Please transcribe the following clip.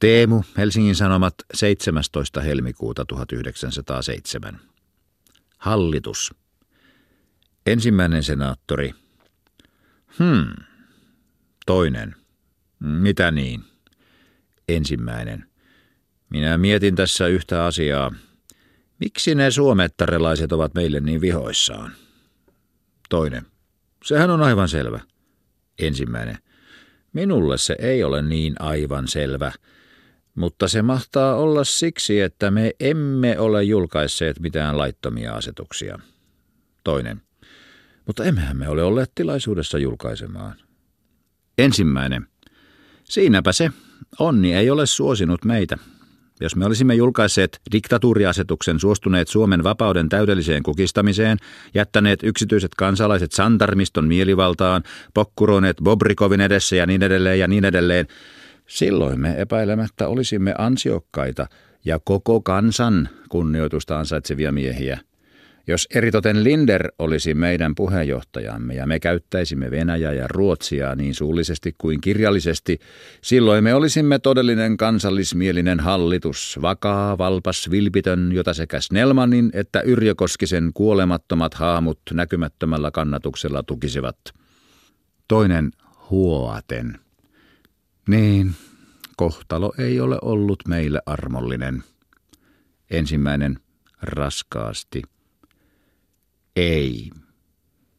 Teemu, Helsingin Sanomat, 17. helmikuuta 1907. Hallitus. Ensimmäinen senaattori. Hmm. Toinen. Mitä niin? Ensimmäinen. Minä mietin tässä yhtä asiaa. Miksi ne suomettarelaiset ovat meille niin vihoissaan? Toinen. Sehän on aivan selvä. Ensimmäinen. Minulle se ei ole niin aivan selvä, mutta se mahtaa olla siksi, että me emme ole julkaisseet mitään laittomia asetuksia. Toinen. Mutta emmehän me ole olleet tilaisuudessa julkaisemaan. Ensimmäinen. Siinäpä se. Onni ei ole suosinut meitä. Jos me olisimme julkaisseet diktatuuriasetuksen suostuneet Suomen vapauden täydelliseen kukistamiseen, jättäneet yksityiset kansalaiset santarmiston mielivaltaan, pokkuroineet Bobrikovin edessä ja niin edelleen ja niin edelleen, silloin me epäilemättä olisimme ansiokkaita ja koko kansan kunnioitusta ansaitsevia miehiä – jos eritoten Linder olisi meidän puheenjohtajamme ja me käyttäisimme Venäjää ja Ruotsia niin suullisesti kuin kirjallisesti, silloin me olisimme todellinen kansallismielinen hallitus, vakaa, valpas, vilpitön, jota sekä Snellmanin että Yrjö Koskisen kuolemattomat haamut näkymättömällä kannatuksella tukisivat. Toinen huoaten. Niin, kohtalo ei ole ollut meille armollinen. Ensimmäinen raskaasti. Ei.